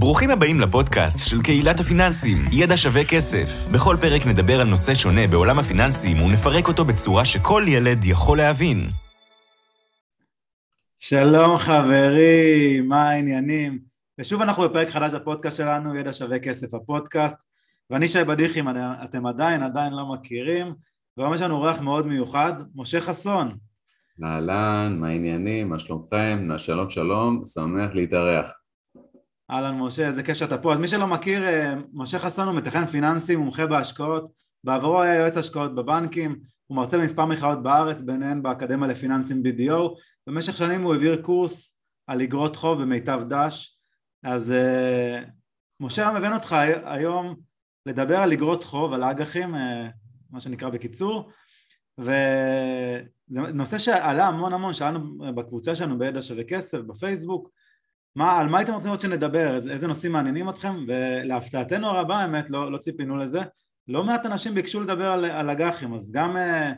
ברוכים הבאים לפודקאסט של קהילת הפיננסים, ידע שווה כסף. בכל פרק נדבר על נושא שונה בעולם הפיננסים ונפרק אותו בצורה שכל ילד יכול להבין. שלום חברים, מה העניינים? ושוב אנחנו בפרק חדש בפודקאסט שלנו, ידע שווה כסף הפודקאסט, ואני שי בדיחי, אם אתם עדיין, עדיין לא מכירים, והיום יש לנו אורח מאוד מיוחד, משה חסון. אהלן, מה העניינים, מה שלומכם? שלום שלום, שמח להתארח. אהלן משה, איזה כיף שאתה פה. אז מי שלא מכיר, אה, משה חסון הוא מתכנן פיננסי, מומחה בהשקעות, בעברו היה יועץ השקעות בבנקים, הוא מרצה במספר מכללות בארץ, ביניהן באקדמיה לפיננסים BDO, במשך שנים הוא העביר קורס על אגרות חוב במיטב דש, אז uh, משה הבאנו אותך היום לדבר על אגרות חוב, על אג"חים, uh, מה שנקרא בקיצור, וזה נושא שעלה המון המון, שאלנו בקבוצה שלנו בידע שווה כסף, בפייסבוק, מה, על מה הייתם רוצים עוד שנדבר, איזה, איזה נושאים מעניינים אתכם, ולהפתעתנו הרבה האמת, לא, לא ציפינו לזה, לא מעט אנשים ביקשו לדבר על, על אג"חים, אז גם אה,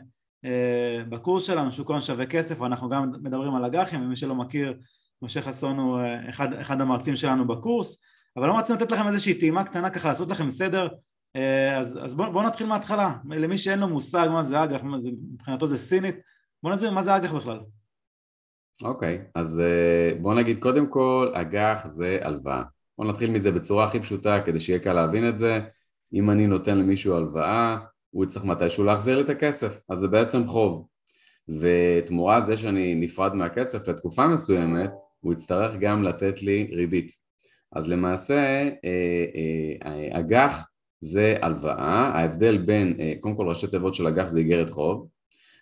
אה, בקורס שלנו שוק ההון שווה כסף, אנחנו גם מדברים על אג"חים, ומי שלא מכיר, משה חסון הוא אה, אחד, אחד המרצים שלנו בקורס, אבל לא רצינו לתת לכם איזושהי טעימה קטנה ככה, לעשות לכם סדר, אה, אז, אז בואו בוא נתחיל מההתחלה, למי שאין לו מושג מה זה אג"ח, מבחינתו זה סינית, בואו נסביר מה זה אג"ח בכלל. אוקיי, okay, אז אה, בוא נגיד קודם כל, אג"ח זה הלוואה. בוא נתחיל מזה בצורה הכי פשוטה כדי שיהיה קל להבין את זה. אם אני נותן למישהו הלוואה, הוא יצטרך מתישהו להחזיר לי את הכסף, אז זה בעצם חוב. ותמורת זה שאני נפרד מהכסף לתקופה מסוימת, הוא יצטרך גם לתת לי ריבית. אז למעשה אה, אה, אג"ח זה הלוואה, ההבדל בין, קודם כל ראשי תיבות של אג"ח זה איגרת חוב,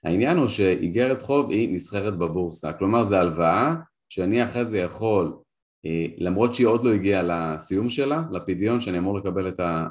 העניין הוא שאיגרת חוב היא נסחרת בבורסה, כלומר זה הלוואה שאני אחרי זה יכול, אה, למרות שהיא עוד לא הגיעה לסיום שלה, לפדיון שאני אמור לקבל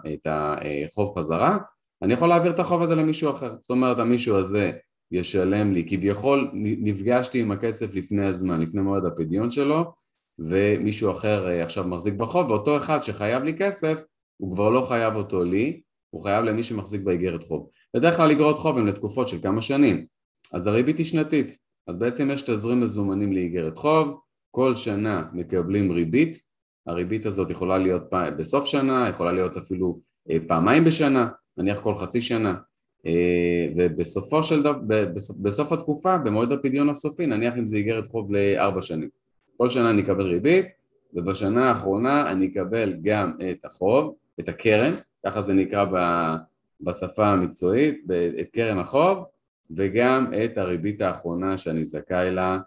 את החוב חזרה, אני יכול להעביר את החוב הזה למישהו אחר, זאת אומרת המישהו הזה ישלם לי, כביכול נפגשתי עם הכסף לפני הזמן, לפני מועד הפדיון שלו ומישהו אחר אה, עכשיו מחזיק בחוב ואותו אחד שחייב לי כסף הוא כבר לא חייב אותו לי, הוא חייב למי שמחזיק באיגרת חוב בדרך כלל אגרות חוב הן לתקופות של כמה שנים, אז הריבית היא שנתית, אז בעצם יש תזרים מזומנים לאיגרת חוב, כל שנה מקבלים ריבית, הריבית הזאת יכולה להיות בסוף שנה, יכולה להיות אפילו אה, פעמיים בשנה, נניח כל חצי שנה, אה, ובסופו של דבר, בסוף התקופה, במועד הפדיון הסופי, נניח אם זה איגרת חוב לארבע שנים, כל שנה אני אקבל ריבית, ובשנה האחרונה אני אקבל גם את החוב, את הקרן, ככה זה נקרא בשפה המקצועית, את קרן החוב וגם את הריבית האחרונה שאני זכאי לה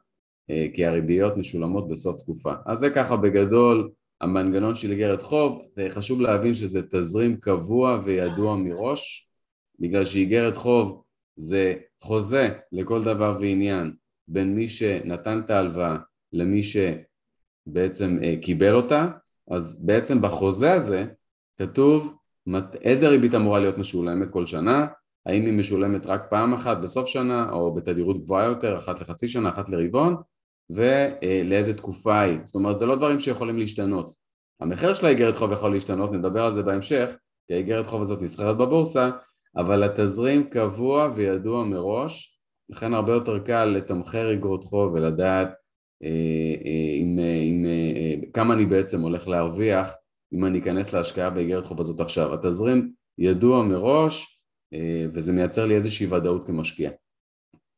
אה, כי הריביות משולמות בסוף תקופה. אז זה ככה בגדול המנגנון של איגרת חוב, וחשוב להבין שזה תזרים קבוע וידוע מראש, בגלל שאיגרת חוב זה חוזה לכל דבר ועניין בין מי שנתן את ההלוואה למי שבעצם אה, קיבל אותה, אז בעצם בחוזה הזה כתוב איזה ריבית אמורה להיות משולמת כל שנה, האם היא משולמת רק פעם אחת בסוף שנה או בתדירות גבוהה יותר, אחת לחצי שנה, אחת לרבעון? ולאיזה תקופה היא, זאת אומרת זה לא דברים שיכולים להשתנות. המחיר של האיגרת חוב יכול להשתנות, נדבר על זה בהמשך, כי האיגרת חוב הזאת נסחרת בבורסה, אבל התזרים קבוע וידוע מראש, לכן הרבה יותר קל לתמחר איגרות חוב ולדעת אה, אה, עם, אה, עם, אה, כמה אני בעצם הולך להרוויח אם אני אכנס להשקעה באיגרת חוב הזאת עכשיו. התזרים ידוע מראש אה, וזה מייצר לי איזושהי ודאות כמשקיע.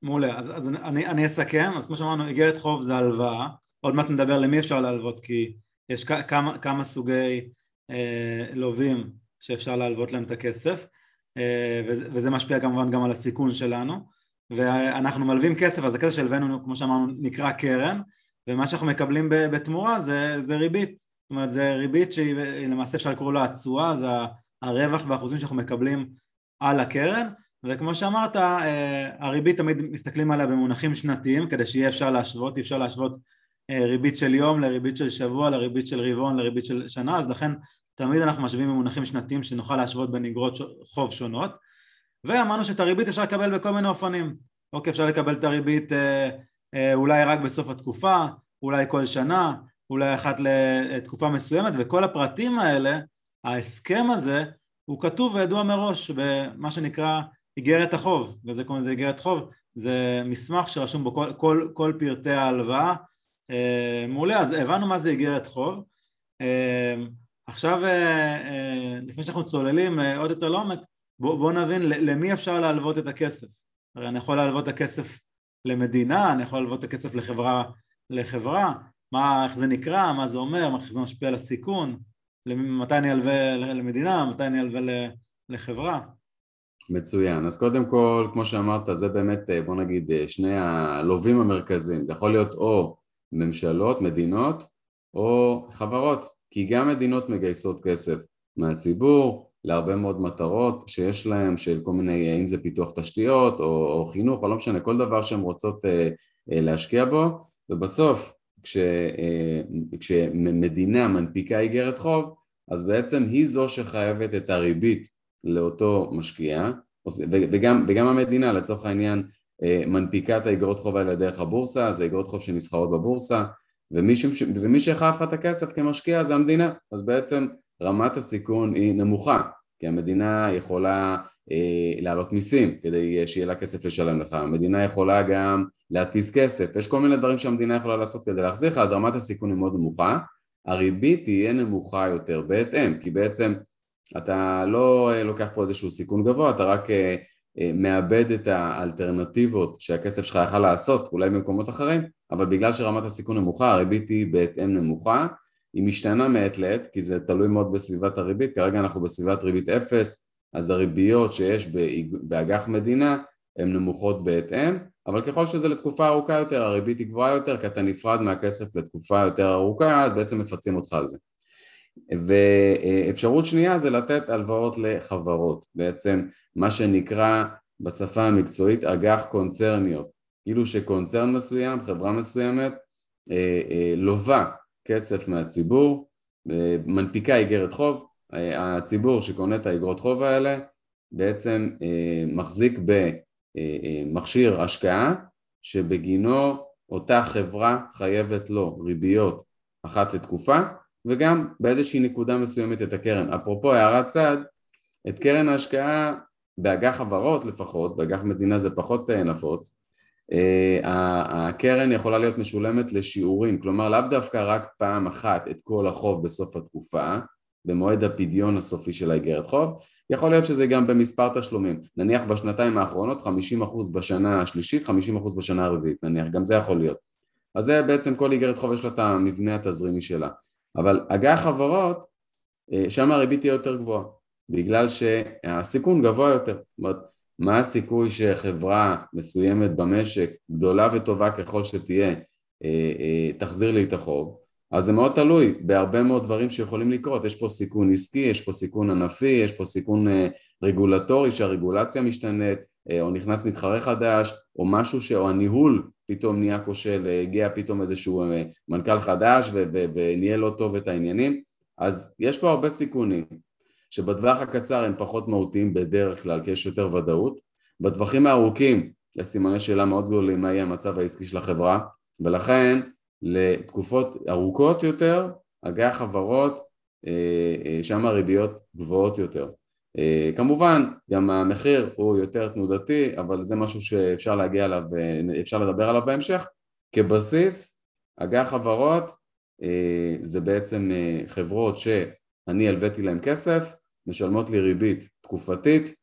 מעולה, אז, אז אני, אני אסכם, אז כמו שאמרנו איגרת חוב זה הלוואה, עוד מעט נדבר למי אפשר להלוות כי יש כמה, כמה סוגי אה, לווים שאפשר להלוות להם את הכסף אה, וזה, וזה משפיע כמובן גם על הסיכון שלנו ואנחנו מלווים כסף אז הכסף שהלווינו כמו שאמרנו נקרא קרן ומה שאנחנו מקבלים בתמורה זה, זה ריבית זאת אומרת זה ריבית שהיא למעשה אפשר לקרוא לה התשואה, זה הרווח באחוזים שאנחנו מקבלים על הקרן וכמו שאמרת אה, הריבית תמיד מסתכלים עליה במונחים שנתיים כדי שיהיה אפשר להשוות, אי אפשר להשוות אה, ריבית של יום לריבית של שבוע, לריבית של רבעון, לריבית של שנה אז לכן תמיד אנחנו משווים במונחים שנתיים שנוכל להשוות בין אגרות חוב שונות. ואמרנו שאת הריבית אפשר לקבל בכל מיני אופנים. אוקיי אפשר לקבל את הריבית אה, אולי רק בסוף התקופה, אולי כל שנה אולי אחת לתקופה מסוימת וכל הפרטים האלה, ההסכם הזה הוא כתוב וידוע מראש במה שנקרא איגרת החוב. וזה קוראים לזה איגרת חוב. זה מסמך שרשום בו כל, כל, כל פרטי ההלוואה. אה, מעולה. אז הבנו מה זה איגרת חוב. עכשיו, לפני שאנחנו צוללים עוד יותר לעומק, בואו בוא נבין למי אפשר להלוות את הכסף. הרי אני יכול להלוות את הכסף למדינה, אני יכול להלוות את הכסף לחברה, לחברה, מה, איך זה נקרא, מה זה אומר, איך זה משפיע על הסיכון, מתי אני אלווה למדינה, מתי אני אלווה לחברה. מצוין, אז קודם כל, כמו שאמרת, זה באמת, בוא נגיד, שני הלווים המרכזיים, זה יכול להיות או ממשלות, מדינות, או חברות, כי גם מדינות מגייסות כסף מהציבור, להרבה מאוד מטרות שיש להם, של כל מיני, אם זה פיתוח תשתיות או, או חינוך או לא משנה, כל דבר שהן רוצות אה, אה, להשקיע בו, ובסוף כש, אה, כשמדינה מנפיקה איגרת חוב, אז בעצם היא זו שחייבת את הריבית לאותו משקיע, וגם, וגם המדינה לצורך העניין אה, מנפיקה את האיגרות חוב האלה דרך הבורסה, זה איגרות חוב שנסחרות בבורסה, ומי, ש, ומי שחייב לך את הכסף כמשקיע זה המדינה, אז בעצם רמת הסיכון היא נמוכה, כי המדינה יכולה אה, להעלות מיסים כדי שיהיה לה כסף לשלם לך, המדינה יכולה גם להטיס כסף, יש כל מיני דברים שהמדינה יכולה לעשות כדי להחזיר לך, אז רמת הסיכון היא מאוד נמוכה, הריבית תהיה נמוכה יותר בהתאם, כי בעצם אתה לא אה, לוקח פה איזשהו סיכון גבוה, אתה רק אה, אה, מאבד את האלטרנטיבות שהכסף שלך יכל לעשות, אולי במקומות אחרים, אבל בגלל שרמת הסיכון נמוכה, הריבית היא בהתאם נמוכה, היא משתנה מעת לעת, כי זה תלוי מאוד בסביבת הריבית, כרגע אנחנו בסביבת ריבית אפס, אז הריביות שיש באג"ח מדינה הן נמוכות בהתאם, אבל ככל שזה לתקופה ארוכה יותר, הריבית היא גבוהה יותר, כי אתה נפרד מהכסף לתקופה יותר ארוכה, אז בעצם מפצים אותך על זה. ואפשרות שנייה זה לתת הלוואות לחברות, בעצם מה שנקרא בשפה המקצועית אג"ח קונצרניות, כאילו שקונצרן מסוים, חברה מסוימת, אה, אה, לובה כסף מהציבור, אה, מנפיקה איגרת חוב, הציבור שקונה את האיגרות חוב האלה בעצם מחזיק במכשיר השקעה שבגינו אותה חברה חייבת לו ריביות אחת לתקופה וגם באיזושהי נקודה מסוימת את הקרן. אפרופו הערת צד, את קרן ההשקעה באג"ח חברות לפחות, באג"ח מדינה זה פחות נפוץ, אה, הקרן יכולה להיות משולמת לשיעורים, כלומר לאו דווקא רק פעם אחת את כל החוב בסוף התקופה, במועד הפדיון הסופי של האיגרת חוב, יכול להיות שזה גם במספר תשלומים, נניח בשנתיים האחרונות 50% בשנה השלישית, 50% בשנה הרביעית, נניח, גם זה יכול להיות. אז זה בעצם כל איגרת חוב יש לה את המבנה התזרימי שלה, אבל אג"ח חברות, אה, שם הריבית תהיה יותר גבוהה, בגלל שהסיכון גבוה יותר, זאת אומרת מה הסיכוי שחברה מסוימת במשק, גדולה וטובה ככל שתהיה, אה, אה, תחזיר לי את החוב, אז זה מאוד תלוי בהרבה מאוד דברים שיכולים לקרות, יש פה סיכון עסקי, יש פה סיכון ענפי, יש פה סיכון אה, רגולטורי שהרגולציה משתנית, או נכנס מתחרה חדש, או משהו ש... או הניהול פתאום נהיה כושל, הגיע פתאום איזשהו מנכ"ל חדש וניהל לא טוב את העניינים, אז יש פה הרבה סיכונים. שבטווח הקצר הם פחות מהותיים בדרך כלל כי יש יותר ודאות, בטווחים הארוכים יש סימני שאלה מאוד גדולים מה יהיה המצב העסקי של החברה ולכן לתקופות ארוכות יותר אגי החברות אה, אה, שם הריביות גבוהות יותר. אה, כמובן גם המחיר הוא יותר תנודתי אבל זה משהו שאפשר להגיע אליו, אפשר לדבר עליו בהמשך. כבסיס אגי החברות זה בעצם חברות שאני הלוויתי להם כסף משלמות לי ריבית תקופתית,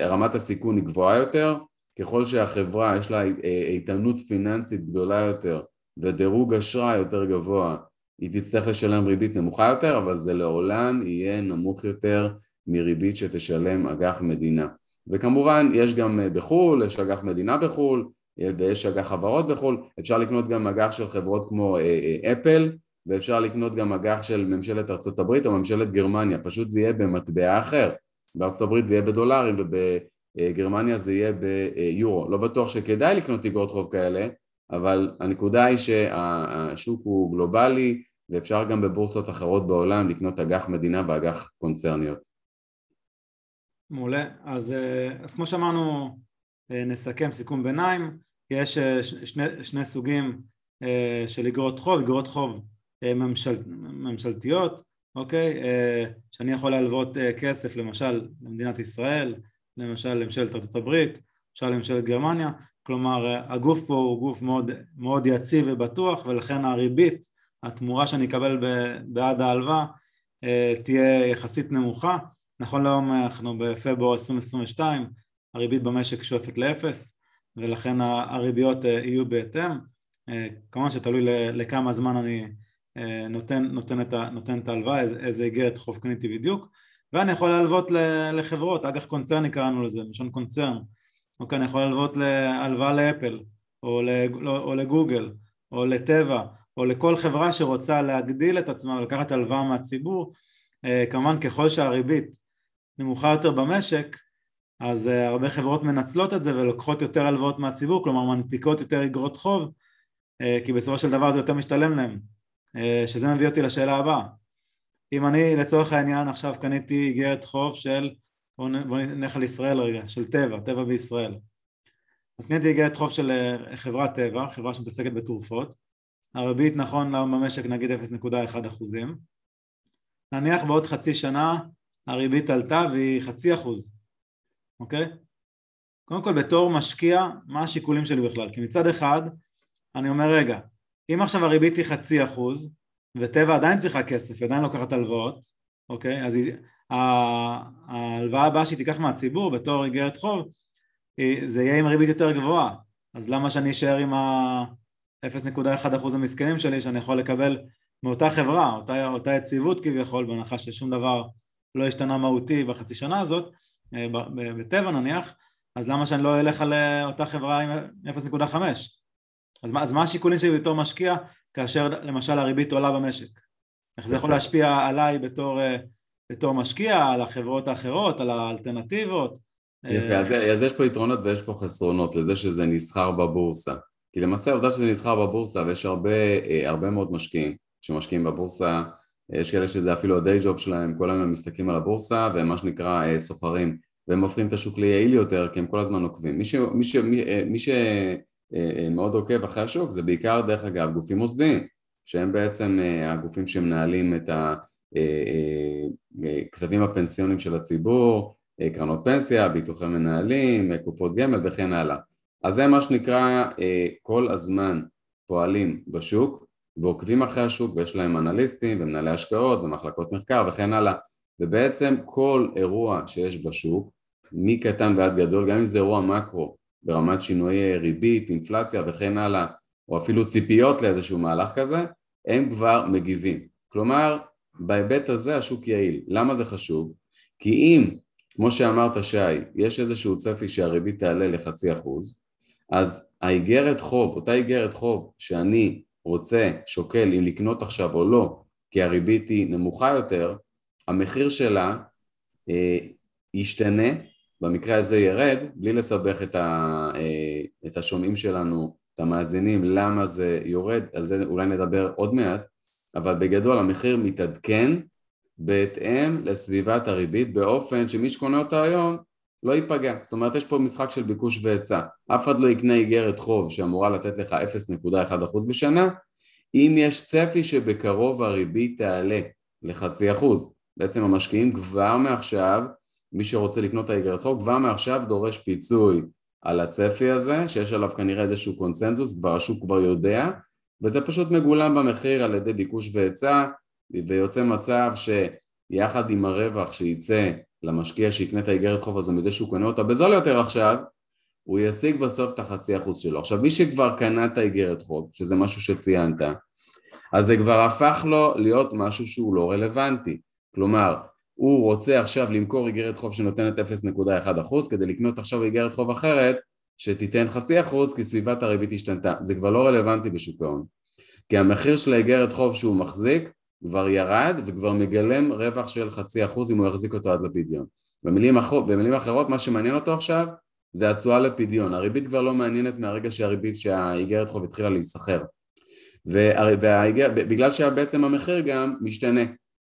רמת הסיכון היא גבוהה יותר, ככל שהחברה יש לה איתנות פיננסית גדולה יותר ודירוג אשראי יותר גבוה, היא תצטרך לשלם ריבית נמוכה יותר, אבל זה לעולם יהיה נמוך יותר מריבית שתשלם אג"ח מדינה. וכמובן יש גם אה, בחו"ל, יש אג"ח מדינה בחו"ל ויש אג"ח חברות בחו"ל, אפשר לקנות גם אג"ח של חברות כמו אפל ואפשר לקנות גם אג"ח של ממשלת ארצות הברית או ממשלת גרמניה, פשוט זה יהיה במטבע אחר, בארצות הברית זה יהיה בדולרים ובגרמניה זה יהיה ביורו, לא בטוח שכדאי לקנות איגרות חוב כאלה, אבל הנקודה היא שהשוק הוא גלובלי ואפשר גם בבורסות אחרות בעולם לקנות אג"ח מדינה ואג"ח קונצרניות. מעולה, אז, אז כמו שאמרנו נסכם סיכום ביניים, יש שני, שני סוגים של איגרות חוב, איגרות חוב אה, ממשל, ממשלתיות, אוקיי? אה, שאני יכול להלוות אה, כסף למשל למדינת ישראל, למשל לממשלת ארצות הברית, למשל לממשלת גרמניה, כלומר הגוף פה הוא גוף מאוד, מאוד יציב ובטוח ולכן הריבית התמורה שאני אקבל בעד ההלוואה תהיה יחסית נמוכה. נכון להיום אנחנו בפברואר 2022, הריבית במשק שואפת לאפס ולכן הריביות יהיו בהתאם. כמובן שתלוי לכמה זמן אני נותן, נותן, את, נותן את ההלוואה, איזה איגרת חוב קניתי בדיוק ואני יכול להלוות לחברות, אג"ח קונצרני קראנו לזה, מלשון קונצרן אוקיי, אני יכול להלוות להלוואה לאפל או, או לגוגל או לטבע או לכל חברה שרוצה להגדיל את עצמה ולקחת הלוואה מהציבור כמובן ככל שהריבית נמוכה יותר במשק אז הרבה חברות מנצלות את זה ולוקחות יותר הלוואות מהציבור כלומר מנפיקות יותר אגרות חוב כי בסופו של דבר זה יותר משתלם להם שזה מביא אותי לשאלה הבאה. אם אני לצורך העניין עכשיו קניתי איגרת חוב של בואו נלך על ישראל רגע, של טבע, טבע בישראל אז קניתי איגרת חוב של אה, חברת טבע, חברה שמתעסקת בתרופות הריבית נכון להיום במשק נגיד 0.1 אחוזים נניח בעוד חצי שנה הריבית עלתה והיא חצי אחוז, אוקיי? קודם כל בתור משקיע מה השיקולים שלי בכלל? כי מצד אחד אני אומר רגע אם עכשיו הריבית היא חצי אחוז וטבע עדיין צריכה כסף, היא עדיין לוקחת הלוואות, אוקיי? אז ההלוואה הבאה שהיא תיקח מהציבור בתור איגרת חוב זה יהיה עם ריבית יותר גבוהה. אז למה שאני אשאר עם ה-0.1% המסכנים שלי שאני יכול לקבל מאותה חברה, אותה, אותה יציבות כביכול בהנחה ששום דבר לא השתנה מהותי בחצי שנה הזאת אה, בטבע נניח אז למה שאני לא אלך על אה, אותה חברה עם 0.5 אז מה, אז מה השיקולים שלי בתור משקיע כאשר למשל הריבית עולה במשק? איך זה יכול להשפיע עליי בתור, אה, בתור משקיע, על החברות האחרות, על האלטרנטיבות? יפה, אז, אז יש פה יתרונות ויש פה חסרונות לזה שזה נסחר בבורסה כי למעשה העובדה שזה נסחר בבורסה ויש הרבה, הרבה מאוד משקיעים שמשקיעים בבורסה יש כאלה שזה אפילו הדיי ג'וב שלהם, כל היום הם מסתכלים על הבורסה והם מה שנקרא אה, סוחרים והם הופכים את השוק ליעיל יותר כי הם כל הזמן עוקבים. מי, ש, מי, ש, מי, אה, מי שמאוד אה, עוקב אחרי השוק זה בעיקר דרך אגב גופים מוסדיים שהם בעצם הגופים שמנהלים את הכספים הפנסיונים של הציבור, קרנות פנסיה, ביטוחי מנהלים, קופות גמל וכן הלאה. אז זה מה שנקרא כל הזמן פועלים בשוק ועוקבים אחרי השוק ויש להם אנליסטים ומנהלי השקעות ומחלקות מחקר וכן הלאה ובעצם כל אירוע שיש בשוק מקטן ועד גדול גם אם זה אירוע מקרו ברמת שינויי ריבית, אינפלציה וכן הלאה או אפילו ציפיות לאיזשהו מהלך כזה הם כבר מגיבים כלומר בהיבט הזה השוק יעיל למה זה חשוב? כי אם כמו שאמרת שי יש איזשהו צפי שהריבית תעלה לחצי אחוז אז האיגרת חוב, אותה איגרת חוב שאני רוצה, שוקל אם לקנות עכשיו או לא, כי הריבית היא נמוכה יותר, המחיר שלה אה, ישתנה, במקרה הזה ירד, בלי לסבך את, ה, אה, את השומעים שלנו, את המאזינים, למה זה יורד, על זה אולי נדבר עוד מעט, אבל בגדול המחיר מתעדכן בהתאם לסביבת הריבית באופן שמי שקונה אותה היום לא ייפגע. זאת אומרת יש פה משחק של ביקוש והיצע. אף אחד לא יקנה איגרת חוב שאמורה לתת לך 0.1% בשנה אם יש צפי שבקרוב הריבית תעלה לחצי אחוז. בעצם המשקיעים כבר מעכשיו, מי שרוצה לקנות את האיגרת חוב כבר מעכשיו דורש פיצוי על הצפי הזה, שיש עליו כנראה איזשהו קונצנזוס, כבר השוק כבר יודע, וזה פשוט מגולם במחיר על ידי ביקוש והיצע, ויוצא מצב שיחד עם הרווח שייצא למשקיע שיקנה את האיגרת חוב הזו מזה שהוא קונה אותה בזול יותר עכשיו, הוא ישיג בסוף את החצי אחוז שלו. עכשיו מי שכבר קנה את האיגרת חוב, שזה משהו שציינת, אז זה כבר הפך לו להיות משהו שהוא לא רלוונטי. כלומר, הוא רוצה עכשיו למכור איגרת חוב שנותנת 0.1 אחוז כדי לקנות עכשיו איגרת חוב אחרת שתיתן חצי אחוז כי סביבת הריבית השתנתה. זה כבר לא רלוונטי בשוק ההון. כי המחיר של האיגרת חוב שהוא מחזיק כבר ירד וכבר מגלם רווח של חצי אחוז אם הוא יחזיק אותו עד לפדיון. במילים, אחר, במילים אחרות מה שמעניין אותו עכשיו זה התשואה לפדיון, הריבית כבר לא מעניינת מהרגע שהריבית שהאיגרת חוב התחילה להיסחר ובגלל שבעצם המחיר גם משתנה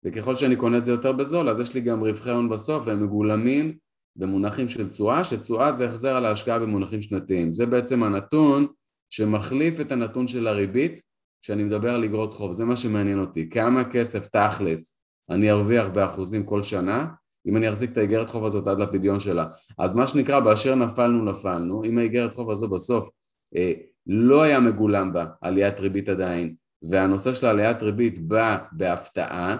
וככל שאני קונה את זה יותר בזול אז יש לי גם רווחי הון בסוף והם מגולמים במונחים של תשואה, שתשואה זה החזר על ההשקעה במונחים שנתיים. זה בעצם הנתון שמחליף את הנתון של הריבית כשאני מדבר על אגרות חוב, זה מה שמעניין אותי, כמה כסף תכלס אני ארוויח באחוזים כל שנה אם אני אחזיק את האיגרת חוב הזאת עד לפדיון שלה? אז מה שנקרא באשר נפלנו נפלנו. אם האיגרת חוב הזו בסוף אה, לא היה מגולם בה עליית ריבית עדיין והנושא של עליית ריבית בא בהפתעה,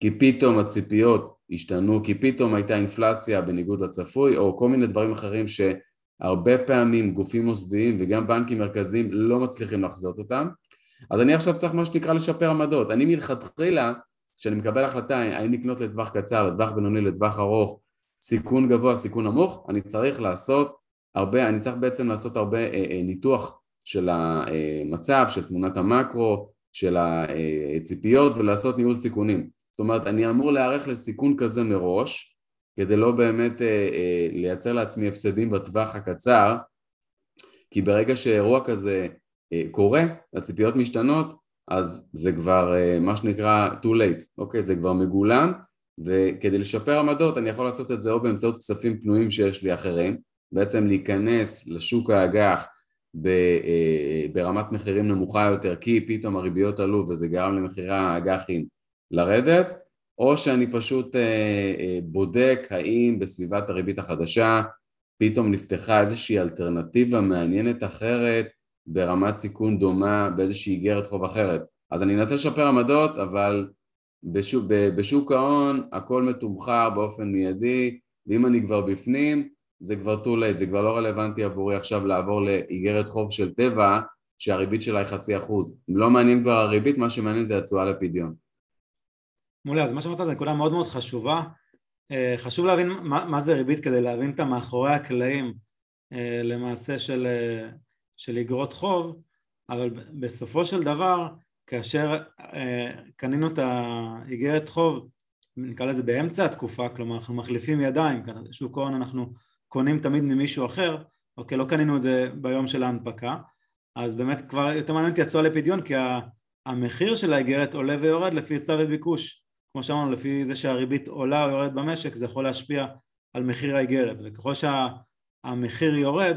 כי פתאום הציפיות השתנו, כי פתאום הייתה אינפלציה בניגוד לצפוי, או כל מיני דברים אחרים שהרבה פעמים גופים מוסדיים וגם בנקים מרכזיים לא מצליחים לחזות אותם. אז אני עכשיו צריך מה שנקרא לשפר עמדות. אני מלכתחילה, כשאני מקבל החלטה האם לקנות לטווח קצר, לטווח בינוני, לטווח ארוך, סיכון גבוה, סיכון נמוך, אני צריך לעשות הרבה, אני צריך בעצם לעשות הרבה אה, אה, ניתוח של המצב, של תמונת המקרו, של הציפיות ולעשות ניהול סיכונים. זאת אומרת, אני אמור להיערך לסיכון כזה מראש, כדי לא באמת אה, אה, לייצר לעצמי הפסדים בטווח הקצר, כי ברגע שאירוע כזה אה, קורה, הציפיות משתנות, אז זה כבר אה, מה שנקרא too late, אוקיי? זה כבר מגולם, וכדי לשפר עמדות אני יכול לעשות את זה או באמצעות כספים פנויים שיש לי אחרים, בעצם להיכנס לשוק האג"ח אה, ברמת מחירים נמוכה יותר כי פתאום הריביות עלו וזה גרם למחירי האג"חים לרדת או שאני פשוט אה, אה, בודק האם בסביבת הריבית החדשה פתאום נפתחה איזושהי אלטרנטיבה מעניינת אחרת ברמת סיכון דומה באיזושהי איגרת חוב אחרת אז אני אנסה לשפר עמדות אבל בשוק, בשוק ההון הכל מתומחר באופן מיידי ואם אני כבר בפנים זה כבר too late, זה כבר לא רלוונטי עבורי עכשיו לעבור לאיגרת חוב של טבע שהריבית שלה היא חצי אחוז. לא מעניין כבר הריבית, מה שמעניין זה התשואה לפדיון. מעולה, אז מה שאמרת זה נקודה מאוד מאוד חשובה. אה, חשוב להבין מה, מה זה ריבית כדי להבין את המאחורי הקלעים אה, למעשה של, אה, של איגרות חוב, אבל בסופו של דבר כאשר קנינו את האיגרת חוב נקרא לזה באמצע התקופה, כלומר אנחנו מחליפים ידיים, שוק ההון אנחנו קונים תמיד ממישהו אחר, אוקיי, לא קנינו את זה ביום של ההנפקה, אז באמת כבר יותר מעניין אותי התשואה לפדיון כי המחיר של האיגרת עולה ויורד לפי היצע וביקוש, כמו שאמרנו, לפי זה שהריבית עולה או יורדת במשק זה יכול להשפיע על מחיר האיגרת, וככל שהמחיר יורד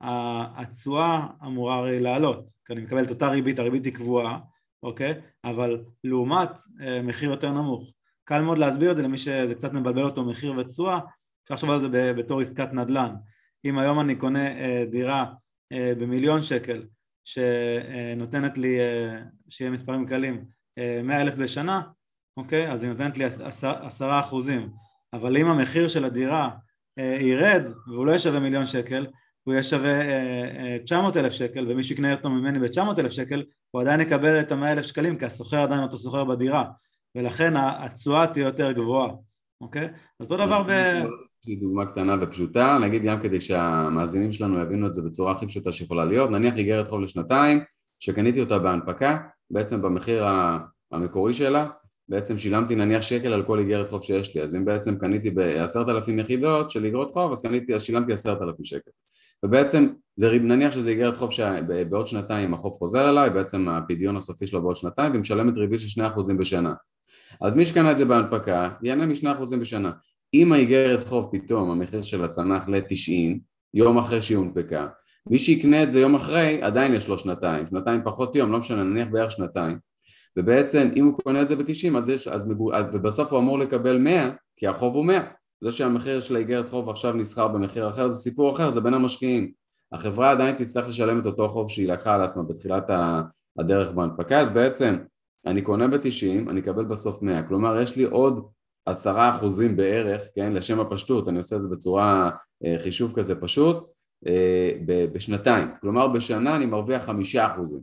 התשואה אמורה הרי לעלות, כי אני מקבל את אותה ריבית, הריבית היא קבועה, אוקיי? אבל לעומת אה, מחיר יותר נמוך. קל מאוד להסביר את זה למי שזה קצת מבלבל אותו מחיר ותשואה, אפשר לחשוב על זה בתור עסקת נדל"ן. אם היום אני קונה אה, דירה אה, במיליון שקל שנותנת לי, שיהיה מספרים קלים, מאה אלף בשנה, אוקיי? אז היא נותנת לי עשרה אחוזים. אבל אם המחיר של הדירה ירד והוא לא יהיה מיליון שקל, הוא יהיה שווה 900 אלף שקל ומישהו יקנה אותו ממני ב-900 אלף שקל, הוא עדיין יקבל את המאה אלף שקלים כי הסוחר עדיין אותו סוחר בדירה ולכן התשואה תהיה יותר גבוהה, אוקיי? אז אותו דבר ב... יש לי דוגמה קטנה ופשוטה, נגיד גם כדי שהמאזינים שלנו יבינו את זה בצורה הכי פשוטה שיכולה להיות, נניח איגרת חוב לשנתיים, שקניתי אותה בהנפקה, בעצם במחיר המקורי שלה, בעצם שילמתי נניח שקל על כל איגרת חוב שיש לי, אז אם בעצם קניתי בעשרת אלפים יחידות של איגרות חוב, אז, קניתי, אז שילמתי עשרת אלפים שקל. ובעצם זה, נניח שזה איגרת חוב שבעוד שנתיים החוב חוזר אליי, בעצם הפדיון הסופי שלו בעוד שנתיים, ומשלמת ריבית של 2% בשנה. אז מי שקנה את זה בהנפקה, ייהנה מ-2% בשנה. אם האיגרת חוב פתאום המחיר שלה צנח ל-90 יום אחרי שהיא הונפקה מי שיקנה את זה יום אחרי עדיין יש לו שנתיים, שנתיים פחות יום, לא משנה, נניח בערך שנתיים ובעצם אם הוא קונה את זה ב-90 אז יש, אז מגור, ובסוף הוא אמור לקבל 100 כי החוב הוא 100 זה שהמחיר של האיגרת חוב עכשיו נסחר במחיר אחר זה סיפור אחר, זה בין המשקיעים. החברה עדיין תצטרך לשלם את אותו חוב שהיא לקחה על עצמה בתחילת הדרך בהנפקה אז בעצם אני קונה ב-90, אני אקבל בסוף 100 כלומר יש לי עוד עשרה אחוזים בערך, כן, לשם הפשטות, אני עושה את זה בצורה, אה, חישוב כזה פשוט, אה, בשנתיים, כלומר בשנה אני מרוויח חמישה אחוזים,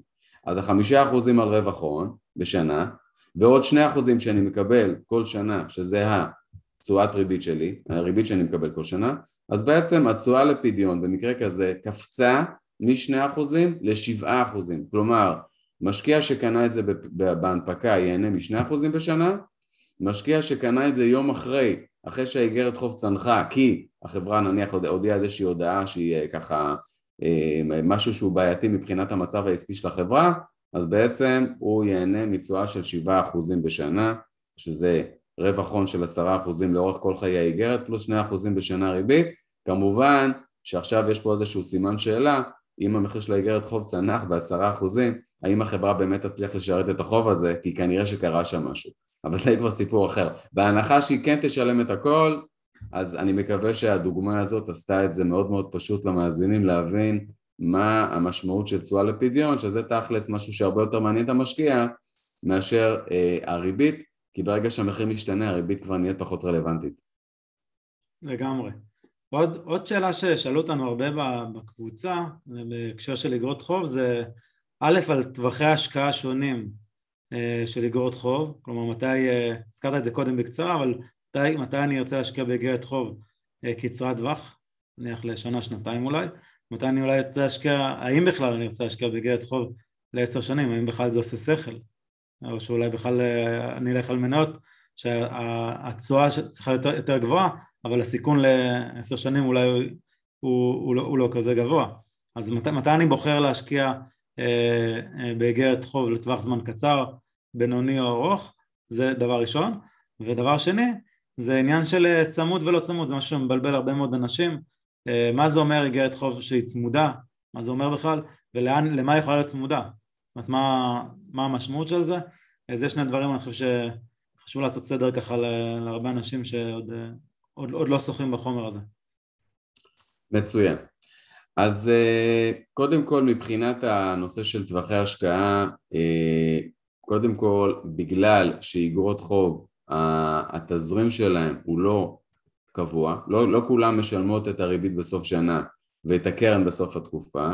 אז החמישה אחוזים על רווח הון בשנה, ועוד שני אחוזים שאני מקבל כל שנה, שזה התשואת ריבית שלי, הריבית שאני מקבל כל שנה, אז בעצם התשואה לפדיון במקרה כזה קפצה משני אחוזים לשבעה אחוזים, כלומר משקיע שקנה את זה בהנפקה ייהנה משני אחוזים בשנה משקיע שקנה את זה יום אחרי, אחרי שהאיגרת חוב צנחה, כי החברה נניח הודיעה איזושהי הודעה שהיא אה, ככה משהו שהוא בעייתי מבחינת המצב העסקי של החברה, אז בעצם הוא ייהנה מתשואה של 7% בשנה, שזה רווח הון של 10% לאורך כל חיי האיגרת, פלוס 2% בשנה ריבית. כמובן שעכשיו יש פה איזשהו סימן שאלה, אם המחיר של האיגרת חוב צנח ב-10%, האם החברה באמת תצליח לשרת את החוב הזה, כי כנראה שקרה שם משהו. אבל זה כבר סיפור אחר. בהנחה שהיא כן תשלם את הכל, אז אני מקווה שהדוגמה הזאת עשתה את זה מאוד מאוד פשוט למאזינים להבין מה המשמעות של תשואה לפדיון, שזה תכלס משהו שהרבה יותר מעניין את המשקיע מאשר אה, הריבית, כי ברגע שהמחיר משתנה הריבית כבר נהיית פחות רלוונטית. לגמרי. עוד, עוד שאלה ששאלו אותנו הרבה בקבוצה, בהקשר של אגרות חוב, זה א', על טווחי השקעה שונים אה, של אגרות חוב, כלומר מתי, אה, הזכרת את זה קודם בקצרה, אבל מתי, מתי אני ארצה להשקיע באגרת חוב אה, קצרת טווח, נניח לשנה, שנתיים אולי, מתי אני אולי ארצה להשקיע, האם בכלל אני ארצה להשקיע באגרת חוב לעשר שנים, האם בכלל זה עושה שכל, או שאולי בכלל אני אלך על מניות שהתשואה צריכה יותר, יותר גבוהה, אבל הסיכון לעשר שנים אולי הוא, הוא, הוא, לא, הוא לא כזה גבוה. אז מת, מתי אני בוחר להשקיע אה, אה, באגרת חוב לטווח זמן קצר, בינוני או ארוך, זה דבר ראשון. ודבר שני, זה עניין של אה, צמוד ולא צמוד, זה משהו שמבלבל הרבה מאוד אנשים. אה, מה זה אומר אגרת חוב שהיא צמודה? מה זה אומר בכלל? ולמה היא יכולה להיות צמודה? זאת אומרת, מה, מה המשמעות של זה? אה, זה שני דברים, אני חושב שחשוב לעשות סדר ככה להרבה אנשים שעוד עוד, עוד לא שוחים בחומר הזה. מצוין. אז קודם כל מבחינת הנושא של טווחי השקעה, קודם כל בגלל שאיגרות חוב התזרים שלהם הוא לא קבוע, לא, לא כולם משלמות את הריבית בסוף שנה ואת הקרן בסוף התקופה,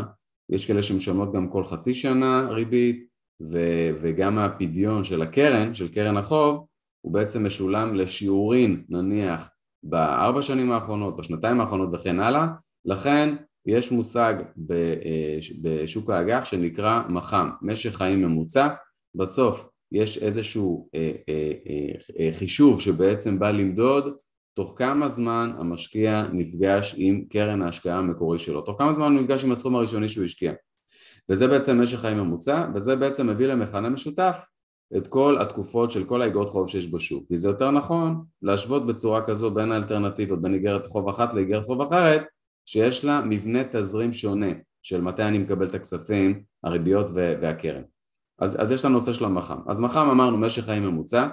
יש כאלה שמשלמות גם כל חצי שנה ריבית ו, וגם הפדיון של הקרן, של קרן החוב, הוא בעצם משולם לשיעורין נניח בארבע שנים האחרונות, בשנתיים האחרונות וכן הלאה, לכן יש מושג אה, בשוק האג"ח שנקרא מח"מ, משך חיים ממוצע, בסוף יש איזשהו אה, אה, חישוב שבעצם בא למדוד תוך כמה זמן המשקיע נפגש עם קרן ההשקעה המקורי שלו, תוך כמה זמן הוא נפגש עם הסכום הראשוני שהוא השקיע. וזה בעצם משך חיים ממוצע וזה בעצם מביא למכנה משותף את כל התקופות של כל האגרות חוב שיש בשוק. כי זה יותר נכון להשוות בצורה כזו בין האלטרנטיבות בין איגרת חוב אחת לאיגרת חוב אחרת שיש לה מבנה תזרים שונה של מתי אני מקבל את הכספים, הריביות והקרן אז, אז יש לנו נושא של המח"מ אז מח"מ אמרנו משך חיים ממוצע.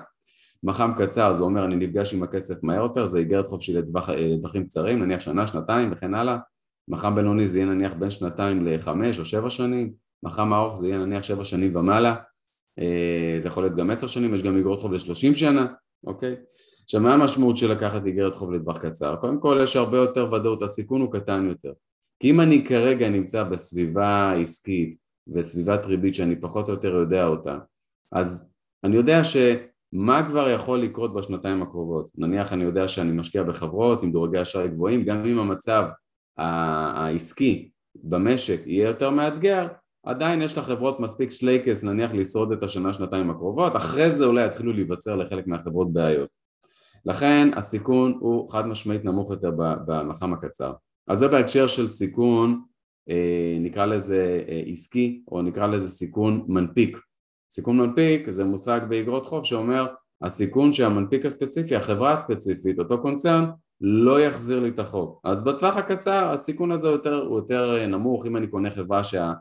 מח"מ קצר זה אומר אני נפגש עם הכסף מהר יותר זה איגרת חוב שלי לטווחים קצרים נניח שנה שנתיים וכן הלאה. מח"מ בינוני זה יהיה נניח בין שנתיים לחמש או שבע שנים. מח"מ ארוך זה יהיה נניח שבע שנים ומעלה. אה, זה יכול להיות גם עשר שנים, יש גם איגרות חוב לשלושים שנה, אוקיי? עכשיו מה המשמעות של לקחת איגרת חוב לטווח קצר? קודם כל יש הרבה יותר ודאות, הסיכון הוא קטן יותר. כי אם אני כרגע נמצא בסביבה עסקית וסביבת ריבית שאני פחות או יותר יודע אותה אז אני יודע שמה כבר יכול לקרות בשנתיים הקרובות נניח אני יודע שאני משקיע בחברות עם דורגי אשראי גבוהים גם אם המצב העסקי במשק יהיה יותר מאתגר עדיין יש לחברות מספיק שלייקס נניח לשרוד את השנה שנתיים הקרובות, אחרי זה אולי יתחילו להיווצר לחלק מהחברות בעיות. לכן הסיכון הוא חד משמעית נמוך יותר במח"מ הקצר. אז זה בהקשר של סיכון נקרא לזה אה, עסקי או נקרא לזה סיכון מנפיק. סיכון מנפיק זה מושג באגרות חוב שאומר הסיכון שהמנפיק הספציפי, החברה הספציפית, אותו קונצרן לא יחזיר לי את החוב. אז בטווח הקצר הסיכון הזה יותר, הוא יותר אה, נמוך אם אני קונה חברה שה...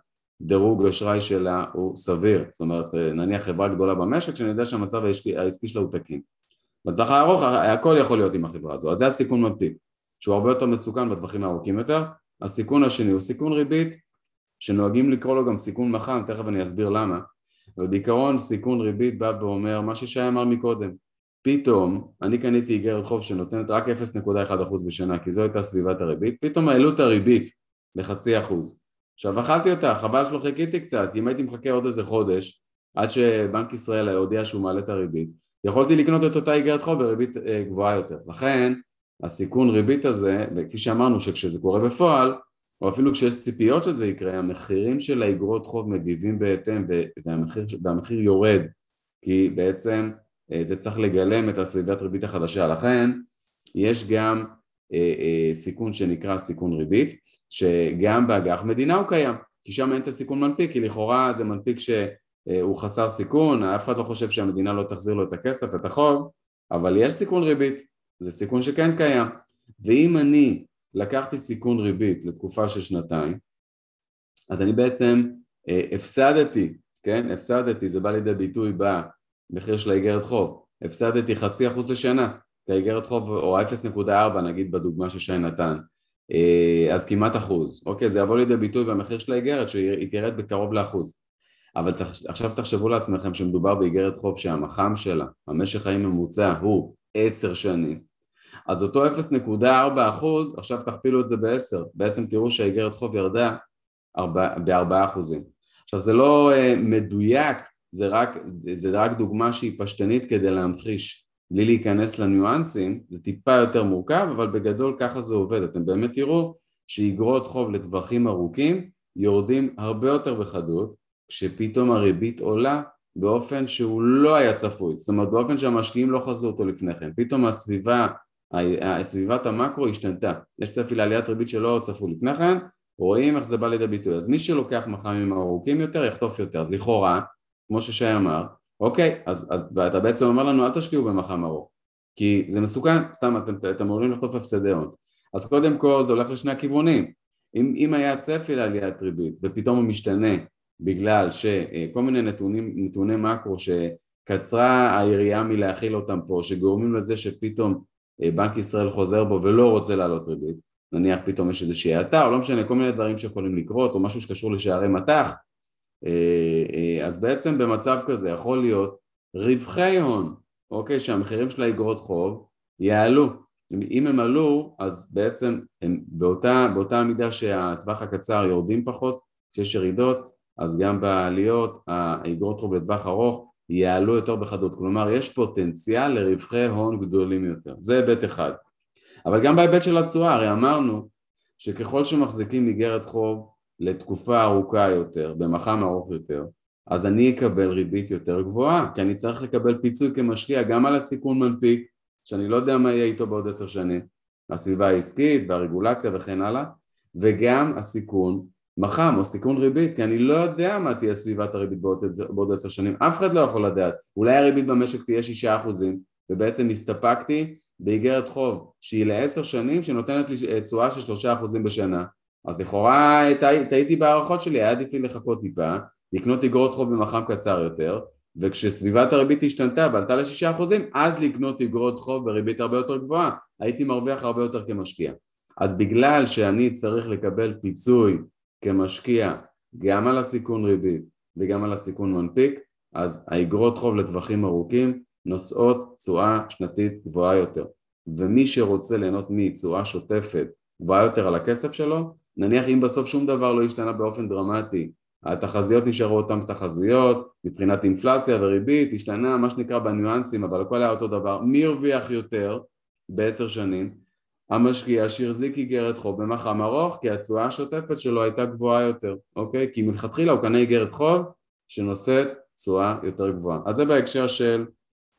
דירוג אשראי שלה הוא סביר, זאת אומרת נניח חברה גדולה במשק שאני יודע שהמצב העסקי, העסקי שלה הוא תקין. בטווח הארוך הכל יכול להיות עם החברה הזו, אז זה הסיכון מפיק, שהוא הרבה יותר מסוכן בטווחים הארוכים יותר. הסיכון השני הוא סיכון ריבית, שנוהגים לקרוא לו גם סיכון מח"מ, תכף אני אסביר למה, אבל בעיקרון סיכון ריבית בא ואומר מה ששי אמר מקודם, פתאום אני קניתי איגרת חוב שנותנת רק 0.1% בשנה כי זו הייתה סביבת הריבית, פתאום העלו את הריבית לחצי אחוז. עכשיו אכלתי אותה, חבל שלא חיכיתי קצת, אם הייתי מחכה עוד איזה חודש עד שבנק ישראל הודיע שהוא מעלה את הריבית יכולתי לקנות את אותה איגרת חוב בריבית אה, גבוהה יותר. לכן הסיכון ריבית הזה, וכפי שאמרנו שכשזה קורה בפועל או אפילו כשיש ציפיות שזה יקרה, המחירים של האיגרות חוב מגיבים בהתאם והמחיר, והמחיר יורד כי בעצם אה, זה צריך לגלם את הסביבת ריבית החדשה. לכן יש גם אה, אה, סיכון שנקרא סיכון ריבית, שגם באג"ח מדינה הוא קיים, כי שם אין את הסיכון מנפיק, כי לכאורה זה מנפיק שהוא חסר סיכון, אף אחד לא חושב שהמדינה לא תחזיר לו את הכסף, את החוב, אבל יש סיכון ריבית, זה סיכון שכן קיים, ואם אני לקחתי סיכון ריבית לתקופה של שנתיים, אז אני בעצם אה, הפסדתי, כן, הפסדתי, זה בא לידי ביטוי במחיר של האיגרת חוב, הפסדתי חצי אחוז לשנה, את האיגרת חוב, או 0.4 נגיד בדוגמה ששי נתן, אה, אז כמעט אחוז, אוקיי? זה יבוא לידי ביטוי במחיר של האיגרת שהיא תרד בקרוב לאחוז. אבל עכשיו תחשבו לעצמכם שמדובר באיגרת חוב שהמח"מ שלה, המשך חיים ממוצע הוא עשר שנים, אז אותו 0.4 אחוז, עכשיו תכפילו את זה בעשר, בעצם תראו שהאיגרת חוב ירדה ב-4 אחוזים. עכשיו זה לא uh, מדויק, זה רק, זה רק דוגמה שהיא פשטנית כדי להמחיש, בלי להיכנס לניואנסים, זה טיפה יותר מורכב, אבל בגדול ככה זה עובד, אתם באמת תראו שאיגרות חוב לטווחים ארוכים יורדים הרבה יותר בחדות, כשפתאום הריבית עולה באופן שהוא לא היה צפוי, זאת אומרת באופן שהמשקיעים לא חזו אותו לפני כן, פתאום הסביבה, סביבת המקרו השתנתה, יש צפי לעליית ריבית שלא צפו לפני כן, רואים איך זה בא לידי ביטוי, אז מי שלוקח מח"מים ארוכים יותר יחטוף יותר, אז לכאורה, כמו ששי אמר, אוקיי, אז, אז ואתה בעצם אומר לנו אל תשקיעו במח"ם ארוך, כי זה מסוכן, סתם אתם, אמורים לחטוף הפסדי הון, אז קודם כל זה הולך לשני הכיוונים, אם, אם היה צפי לעליית ריבית ופתאום הוא משתנה בגלל שכל מיני נתונים, נתוני מקרו שקצרה היריעה מלהכיל אותם פה, שגורמים לזה שפתאום אה, בנק ישראל חוזר בו ולא רוצה להעלות ריבית, נניח פתאום יש איזושהי האטה או לא משנה, כל מיני דברים שיכולים לקרות או משהו שקשור לשערי מטח, אה, אה, אז בעצם במצב כזה יכול להיות רווחי הון, אוקיי, שהמחירים של האגרות חוב יעלו, אם הם עלו אז בעצם הם באותה, באותה מידה שהטווח הקצר יורדים פחות, כשיש ירידות אז גם בעליות האגרות חוב לטווח ארוך יעלו יותר בחדות, כלומר יש פוטנציאל לרווחי הון גדולים יותר, זה היבט אחד. אבל גם בהיבט של התשואה, הרי אמרנו שככל שמחזיקים איגרת חוב לתקופה ארוכה יותר, במח"מ ארוך יותר, אז אני אקבל ריבית יותר גבוהה, כי אני צריך לקבל פיצוי כמשקיע גם על הסיכון מנפיק, שאני לא יודע מה יהיה איתו בעוד עשר שנים, הסביבה העסקית והרגולציה וכן הלאה, וגם הסיכון מח"מ או סיכון ריבית, כי אני לא יודע מה תהיה סביבת הריבית בעוד עשר שנים, אף אחד לא יכול לדעת, אולי הריבית במשק תהיה שישה אחוזים, ובעצם הסתפקתי באיגרת חוב שהיא לעשר שנים שנותנת לי תשואה של שלושה אחוזים בשנה, אז לכאורה טעיתי בהערכות שלי, היה עדיף לי לחכות טיפה, לקנות איגרות חוב במח"מ קצר יותר, וכשסביבת הריבית השתנתה ועלתה לשישה אחוזים, אז לקנות איגרות חוב בריבית הרבה יותר גבוהה, הייתי מרוויח הרבה יותר כמשקיע. אז בגלל שאני צריך לקבל פיצוי כמשקיע גם על הסיכון ריבית וגם על הסיכון מנפיק, אז האגרות חוב לטווחים ארוכים נושאות תשואה שנתית גבוהה יותר. ומי שרוצה ליהנות מתשואה שוטפת גבוהה יותר על הכסף שלו, נניח אם בסוף שום דבר לא השתנה באופן דרמטי, התחזיות נשארו אותן תחזיות, מבחינת אינפלציה וריבית, השתנה מה שנקרא בניואנסים, אבל הכל היה אותו דבר, מי הרוויח יותר בעשר שנים? המשקיע שהחזיק איגרת חוב במח"מ ארוך כי התשואה השוטפת שלו הייתה גבוהה יותר, אוקיי? כי מלכתחילה הוא קנה איגרת חוב שנושאת תשואה יותר גבוהה. אז זה בהקשר של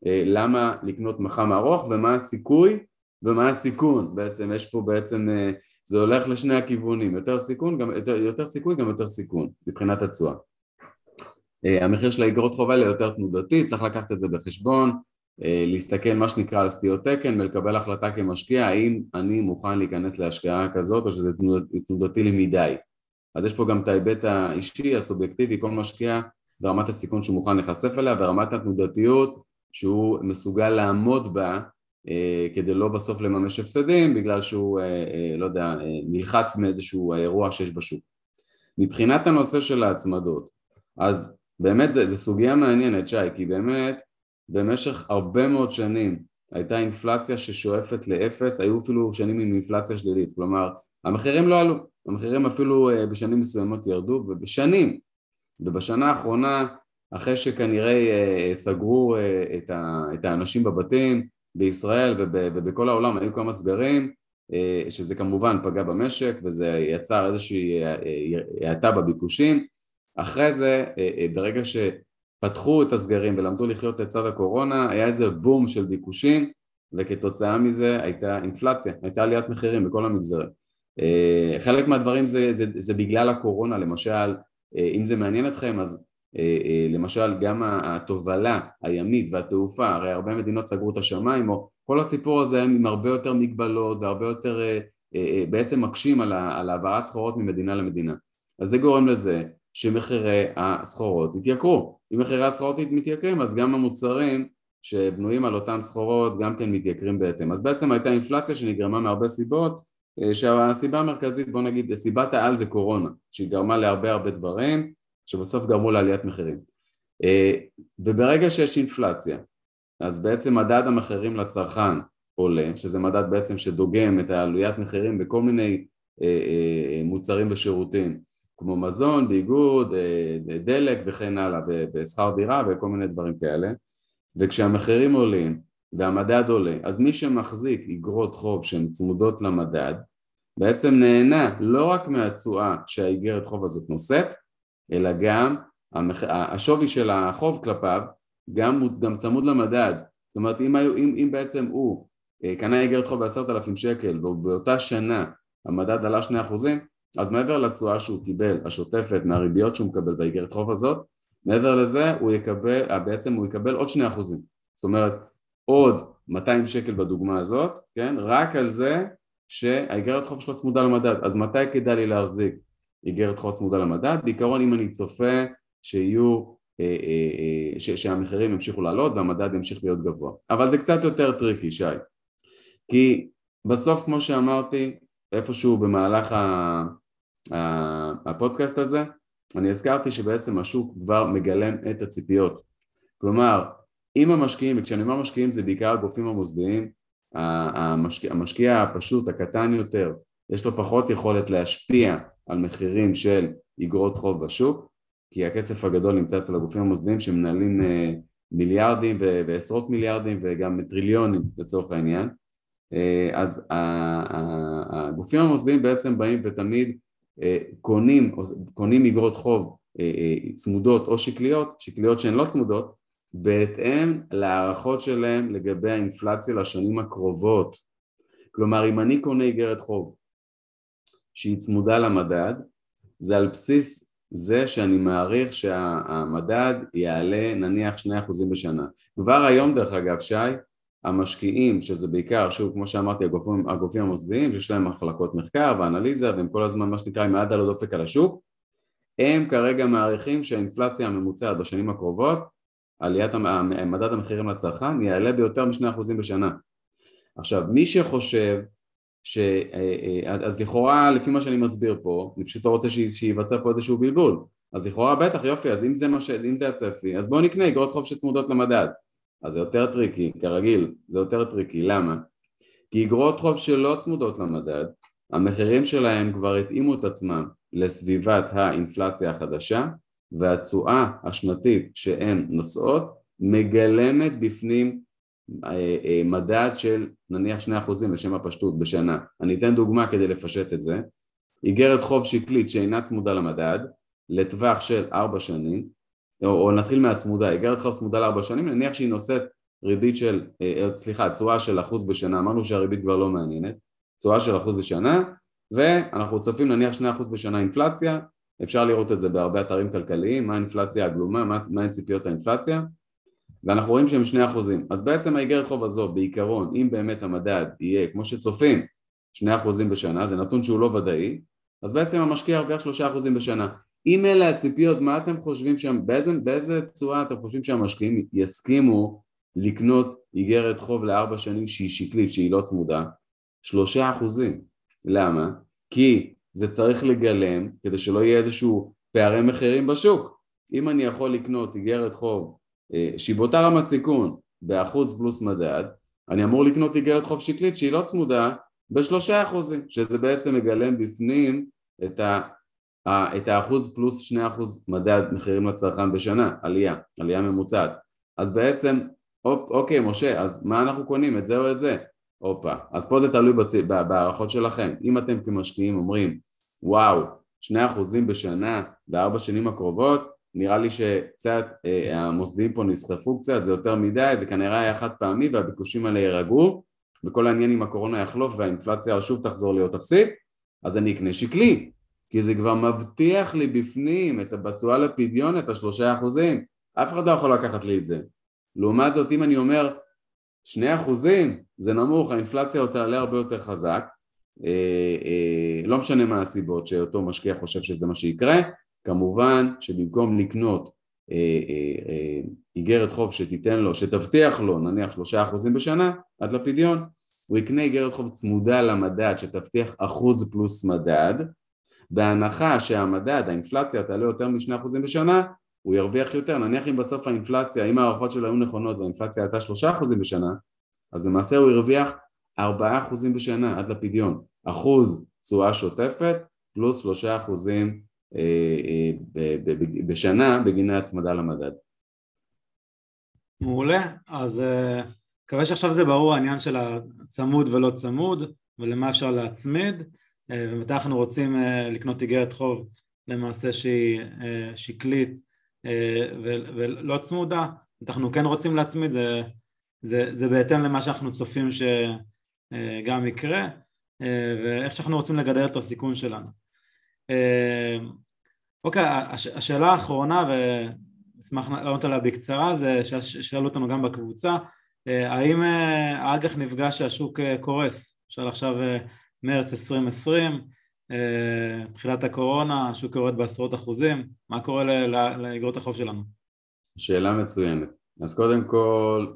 אה, למה לקנות מח"מ ארוך ומה הסיכוי ומה הסיכון בעצם, יש פה בעצם, אה, זה הולך לשני הכיוונים, יותר סיכון, גם, יותר, יותר סיכוי גם יותר סיכון מבחינת התשואה. אה, המחיר של האיגרות חוב האלה יותר תנודתי, צריך לקחת את זה בחשבון, להסתכל מה שנקרא על סטיות תקן ולקבל החלטה כמשקיע האם אני מוכן להיכנס להשקעה כזאת או שזה תנודתי לי מדי אז יש פה גם את ההיבט האישי, הסובייקטיבי, כל משקיע ורמת הסיכון שהוא מוכן להיחשף אליה ורמת התנודתיות שהוא מסוגל לעמוד בה אה, כדי לא בסוף לממש הפסדים בגלל שהוא, אה, לא יודע, נלחץ מאיזשהו אירוע שיש בשוק. מבחינת הנושא של ההצמדות, אז באמת זה סוגיה מעניינת שי, כי באמת במשך הרבה מאוד שנים הייתה אינפלציה ששואפת לאפס, היו אפילו שנים עם אינפלציה שלילית, כלומר המחירים לא עלו, המחירים אפילו אה, בשנים מסוימות ירדו ובשנים, ובשנה האחרונה אחרי שכנראה אה, סגרו אה, את האנשים בבתים בישראל ובכל העולם היו כמה סגרים שזה כמובן פגע במשק וזה יצר איזושהי האטה בביקושים. אחרי זה ברגע ש... פתחו את הסגרים ולמדו לחיות לצד הקורונה, היה איזה בום של ביקושים וכתוצאה מזה הייתה אינפלציה, הייתה עליית מחירים בכל המגזרים. אה, חלק מהדברים זה, זה, זה בגלל הקורונה, למשל, אה, אם זה מעניין אתכם אז אה, למשל גם התובלה הימית והתעופה, הרי הרבה מדינות סגרו את השמיים, או כל הסיפור הזה עם הרבה יותר מגבלות והרבה יותר בעצם מקשים על העברת סחורות ממדינה למדינה. אז זה גורם לזה שמחירי הסחורות יתייקרו. אם מחירי הסחורות מתייקרים אז גם המוצרים שבנויים על אותן סחורות גם כן מתייקרים בהתאם. אז בעצם הייתה אינפלציה שנגרמה מהרבה סיבות שהסיבה המרכזית, בוא נגיד, סיבת העל זה קורונה, שהיא גרמה להרבה הרבה דברים, שבסוף גרמו לעליית מחירים. וברגע שיש אינפלציה, אז בעצם מדד המחירים לצרכן עולה, שזה מדד בעצם שדוגם את העלוית מחירים בכל מיני מוצרים ושירותים, כמו מזון, ביגוד, דלק וכן הלאה, ושכר דירה וכל מיני דברים כאלה, וכשהמחירים עולים והמדד עולה, אז מי שמחזיק אגרות חוב שהן צמודות למדד, בעצם נהנה לא רק מהתשואה שהאיגרת חוב הזאת נושאת, אלא גם המח... השווי של החוב כלפיו גם, גם צמוד למדד. זאת אומרת, אם, היו, אם, אם בעצם הוא אה, קנה איגרת חוב בעשרת אלפים שקל ובאותה שנה המדד עלה שני אחוזים, אז מעבר לתשואה שהוא קיבל, השוטפת, מהריביות שהוא מקבל באיגרת חוב הזאת, מעבר לזה הוא יקבל, בעצם הוא יקבל עוד שני אחוזים. זאת אומרת, עוד 200 שקל בדוגמה הזאת, כן? רק על זה שהאיגרת חוב שלו צמודה למדד. אז מתי כדאי לי להחזיק איגרת חוב צמודה למדד? בעיקרון אם אני צופה שיהיו, אה, אה, אה, ש, שהמחירים ימשיכו לעלות והמדד ימשיך להיות גבוה. אבל זה קצת יותר tricky, שי. כי בסוף, כמו שאמרתי, איפשהו במהלך הפודקאסט הזה, אני הזכרתי שבעצם השוק כבר מגלם את הציפיות. כלומר, אם המשקיעים, וכשאני אומר משקיעים זה בעיקר הגופים המוסדיים, המשקיע, המשקיע הפשוט, הקטן יותר, יש לו פחות יכולת להשפיע על מחירים של אגרות חוב בשוק, כי הכסף הגדול נמצא אצל הגופים המוסדיים שמנהלים אה, מיליארדים ועשרות מיליארדים וגם טריליונים לצורך העניין. אה, אז הגופים המוסדיים בעצם באים ותמיד קונים, קונים אגרות חוב צמודות או שקליות, שקליות שהן לא צמודות, בהתאם להערכות שלהם לגבי האינפלציה לשנים הקרובות. כלומר, אם אני קונה איגרת חוב שהיא צמודה למדד, זה על בסיס זה שאני מעריך שהמדד יעלה נניח 2% בשנה. כבר היום דרך אגב, שי, המשקיעים, שזה בעיקר, שוב כמו שאמרתי, הגופים, הגופים המוסדיים, שיש להם מחלקות מחקר ואנליזה והם כל הזמן מה שנקרא עם היד על הדופק על השוק, הם כרגע מעריכים שהאינפלציה הממוצעת בשנים הקרובות עליית מדד המחירים לצרכן יעלה ביותר מ-2% בשנה. עכשיו מי שחושב ש... אה, אה, אז לכאורה לפי מה שאני מסביר פה, אני פשוט לא רוצה שייווצר פה איזשהו בלבול אז לכאורה בטח יופי אז אם זה, ש... אם זה הצפי אז בואו נקנה אגרות חוב שצמודות למדד אז זה יותר tricky, כרגיל זה יותר tricky, למה? כי אגרות חוב שלא צמודות למדד המחירים שלהם כבר התאימו את עצמם לסביבת האינפלציה החדשה והתשואה השנתית שהן נושאות מגלמת בפנים אה, אה, מדד של נניח 2% לשם הפשטות בשנה. אני אתן דוגמה כדי לפשט את זה. איגרת חוב שקלית שאינה צמודה למדד לטווח של 4 שנים, או, או נתחיל מהצמודה, איגרת חוב צמודה לארבע שנים, נניח שהיא נושאת ריבית של, אה, סליחה, תשואה של אחוז בשנה, אמרנו שהריבית כבר לא מעניינת, תשואה של אחוז בשנה, ואנחנו צופים נניח 2% בשנה אינפלציה, אפשר לראות את זה בהרבה אתרים כלכליים, מה האינפלציה הגלומה, מה, מה ציפיות האינפלציה. ואנחנו רואים שהם שני אחוזים. אז בעצם האיגרת חוב הזו בעיקרון אם באמת המדד יהיה כמו שצופים שני אחוזים בשנה זה נתון שהוא לא ודאי אז בעצם המשקיע ירוויח שלושה אחוזים בשנה אם אלה הציפיות מה אתם חושבים שם באיזה, באיזה צורה אתם חושבים שהמשקיעים יסכימו לקנות איגרת חוב לארבע שנים שהיא שקלית שהיא לא צמודה שלושה אחוזים למה? כי זה צריך לגלם כדי שלא יהיה איזשהו פערי מחירים בשוק. אם אני יכול לקנות איגרת חוב אה, שהיא באותה רמת סיכון באחוז פלוס מדד, אני אמור לקנות איגרת חוב שקלית שהיא לא צמודה בשלושה אחוזים, שזה בעצם מגלם בפנים את, ה, את האחוז פלוס שני אחוז מדד מחירים לצרכן בשנה, עלייה, עלייה ממוצעת. אז בעצם, אופ, אוקיי משה, אז מה אנחנו קונים, את זה או את זה? הופה, אז פה זה תלוי בצ... בהערכות שלכם. אם אתם כמשקיעים אומרים, וואו, שני אחוזים בשנה בארבע שנים הקרובות, נראה לי שקצת אה, המוסדיים פה נסחפו קצת, זה יותר מדי, זה כנראה היה חד פעמי והביקושים האלה יירגעו וכל העניין עם הקורונה יחלוף והאינפלציה שוב תחזור להיות אפסית, אז אני אקנה שקלי, כי זה כבר מבטיח לי בפנים את הבצועה לפדיון את השלושה אחוזים, אף אחד לא יכול לקחת לי את זה. לעומת זאת אם אני אומר שני אחוזים זה נמוך, האינפלציה עוד תעלה הרבה יותר חזק, אה, אה, לא משנה מה הסיבות שאותו משקיע חושב שזה מה שיקרה, כמובן שבמקום לקנות אה, איגרת חוב שתיתן לו, שתבטיח לו נניח שלושה אחוזים בשנה עד לפדיון, הוא יקנה איגרת חוב צמודה למדד שתבטיח אחוז פלוס מדד, בהנחה שהמדד, האינפלציה תעלה יותר משני אחוזים בשנה, הוא ירוויח יותר, נניח אם בסוף האינפלציה, אם ההערכות שלו היו נכונות והאינפלציה הייתה שלושה אחוזים בשנה, אז למעשה הוא הרוויח ארבעה אחוזים בשנה עד לפדיון, אחוז תשואה שוטפת פלוס שלושה אחוזים אה, אה, בשנה בגיני הצמדה למדד. מעולה, אז אה, מקווה שעכשיו זה ברור העניין של הצמוד ולא צמוד ולמה אפשר להצמיד ומתי אנחנו רוצים לקנות איגרת חוב למעשה שהיא שקלית ולא צמודה, אנחנו כן רוצים להצמיד, זה, זה, זה בהתאם למה שאנחנו צופים שגם יקרה ואיך שאנחנו רוצים לגדל את הסיכון שלנו. אוקיי, השאלה האחרונה ואשמח לענות עליה בקצרה זה ששאלו אותנו גם בקבוצה האם האג"ח נפגע שהשוק קורס? שאל עכשיו מרץ 2020 תחילת הקורונה, השוק יורד בעשרות אחוזים, מה קורה לאגרות החוב שלנו? שאלה מצוינת. אז קודם כל,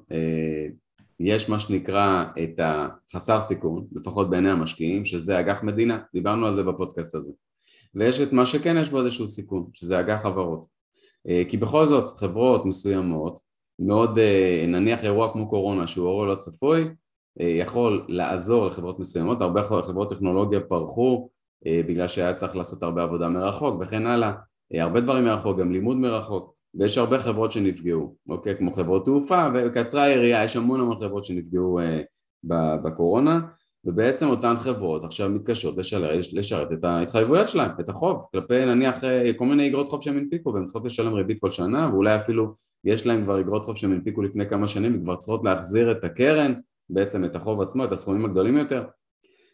יש מה שנקרא את החסר סיכון, לפחות בעיני המשקיעים, שזה אג"ח מדינה, דיברנו על זה בפודקאסט הזה. ויש את מה שכן יש בו איזשהו סיכון, שזה אג"ח חברות. כי בכל זאת חברות מסוימות, מאוד נניח אירוע כמו קורונה שהוא אירוע לא צפוי, יכול לעזור לחברות מסוימות, הרבה חברות טכנולוגיה פרחו בגלל שהיה צריך לעשות הרבה עבודה מרחוק וכן הלאה, הרבה דברים מרחוק, גם לימוד מרחוק, ויש הרבה חברות שנפגעו, אוקיי? כמו חברות תעופה וקצרה היריעה, יש המון המון חברות שנפגעו בקורונה ובעצם אותן חברות עכשיו מתקשות לשרת, לשרת את ההתחייבויות שלהן, את החוב, כלפי נניח כל מיני אגרות חוב שהם הנפיקו והן צריכות לשלם ריבית כל שנה ואולי אפילו יש להם כבר אגרות חוב שהם הנפיקו לפני כמה שנים וכבר צריכות להחזיר את הקרן, בעצם את החוב עצמו, את הסכומים הגדולים יותר.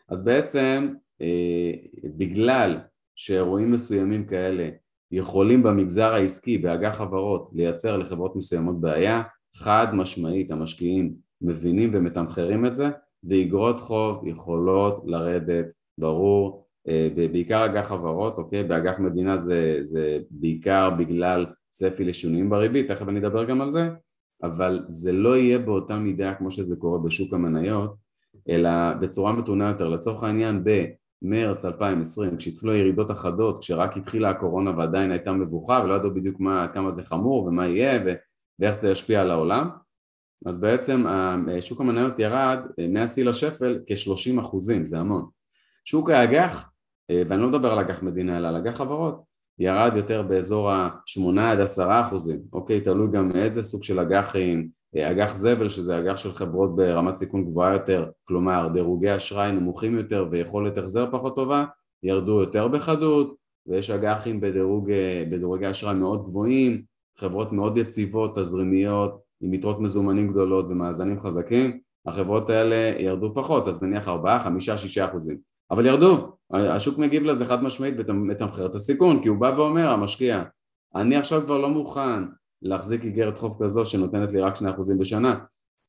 אז בעצם אה, בגלל שאירועים מסוימים כאלה יכולים במגזר העסקי, באג"ח חברות, לייצר לחברות מסוימות בעיה, חד משמעית המשקיעים מבינים ומתמחרים את זה ואגרות חוב יכולות לרדת, ברור, אה, בעיקר אג"ח חברות, אוקיי, באג"ח מדינה זה, זה בעיקר בגלל צפי לשינויים בריבית, תכף אני אדבר גם על זה, אבל זה לא יהיה באותה מידה כמו שזה קורה בשוק המניות, אלא בצורה מתונה יותר, לצורך העניין במרץ 2020 כשהתחילו הירידות החדות, כשרק התחילה הקורונה ועדיין הייתה מבוכה ולא ידעו בדיוק מה, כמה זה חמור ומה יהיה ו, ואיך זה ישפיע על העולם אז בעצם שוק המניות ירד אה, מהשיא לשפל כ-30 אחוזים, זה המון. שוק האג"ח, אה, ואני לא מדבר על אג"ח מדינה אלא על אג"ח חברות, ירד יותר באזור ה-8 עד 10 אחוזים, אוקיי? תלוי גם מאיזה סוג של אג"חים, אה, אג"ח זבל שזה אג"ח של חברות ברמת סיכון גבוהה יותר, כלומר דירוגי אשראי נמוכים יותר ויכולת החזר פחות טובה, ירדו יותר בחדות, ויש אג"חים בדירוג, בדירוגי אשראי מאוד גבוהים, חברות מאוד יציבות, תזרימיות, עם יתרות מזומנים גדולות ומאזנים חזקים, החברות האלה ירדו פחות, אז נניח 4, 5, 6 אחוזים. אבל ירדו, השוק מגיב לזה חד משמעית ומתמחר את הסיכון, כי הוא בא ואומר, המשקיע, אני עכשיו כבר לא מוכן להחזיק איגרת חוב כזו שנותנת לי רק 2 אחוזים בשנה,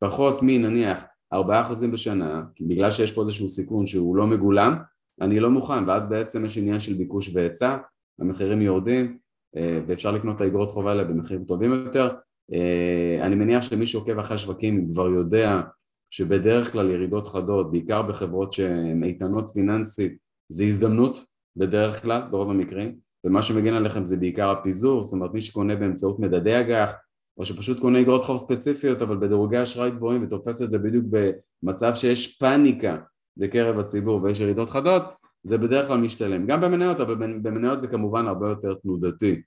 פחות מנניח 4 אחוזים בשנה, כי בגלל שיש פה איזשהו סיכון שהוא לא מגולם, אני לא מוכן, ואז בעצם יש עניין של ביקוש והיצע, המחירים יורדים, אה, ואפשר לקנות את האגרות חוב האלה במחירים טובים יותר, אה, אני מניח שמי שעוקב אחרי השווקים כבר יודע שבדרך כלל ירידות חדות, בעיקר בחברות שהן איתנות פיננסית, זה הזדמנות בדרך כלל, ברוב המקרים, ומה שמגן עליכם זה בעיקר הפיזור, זאת אומרת מי שקונה באמצעות מדדי אג"ח, או שפשוט קונה אגרות חוב ספציפיות אבל בדירוגי אשראי גבוהים ותופס את זה בדיוק במצב שיש פאניקה בקרב הציבור ויש ירידות חדות, זה בדרך כלל משתלם. גם במניות, אבל במניות זה כמובן הרבה יותר תנודתי.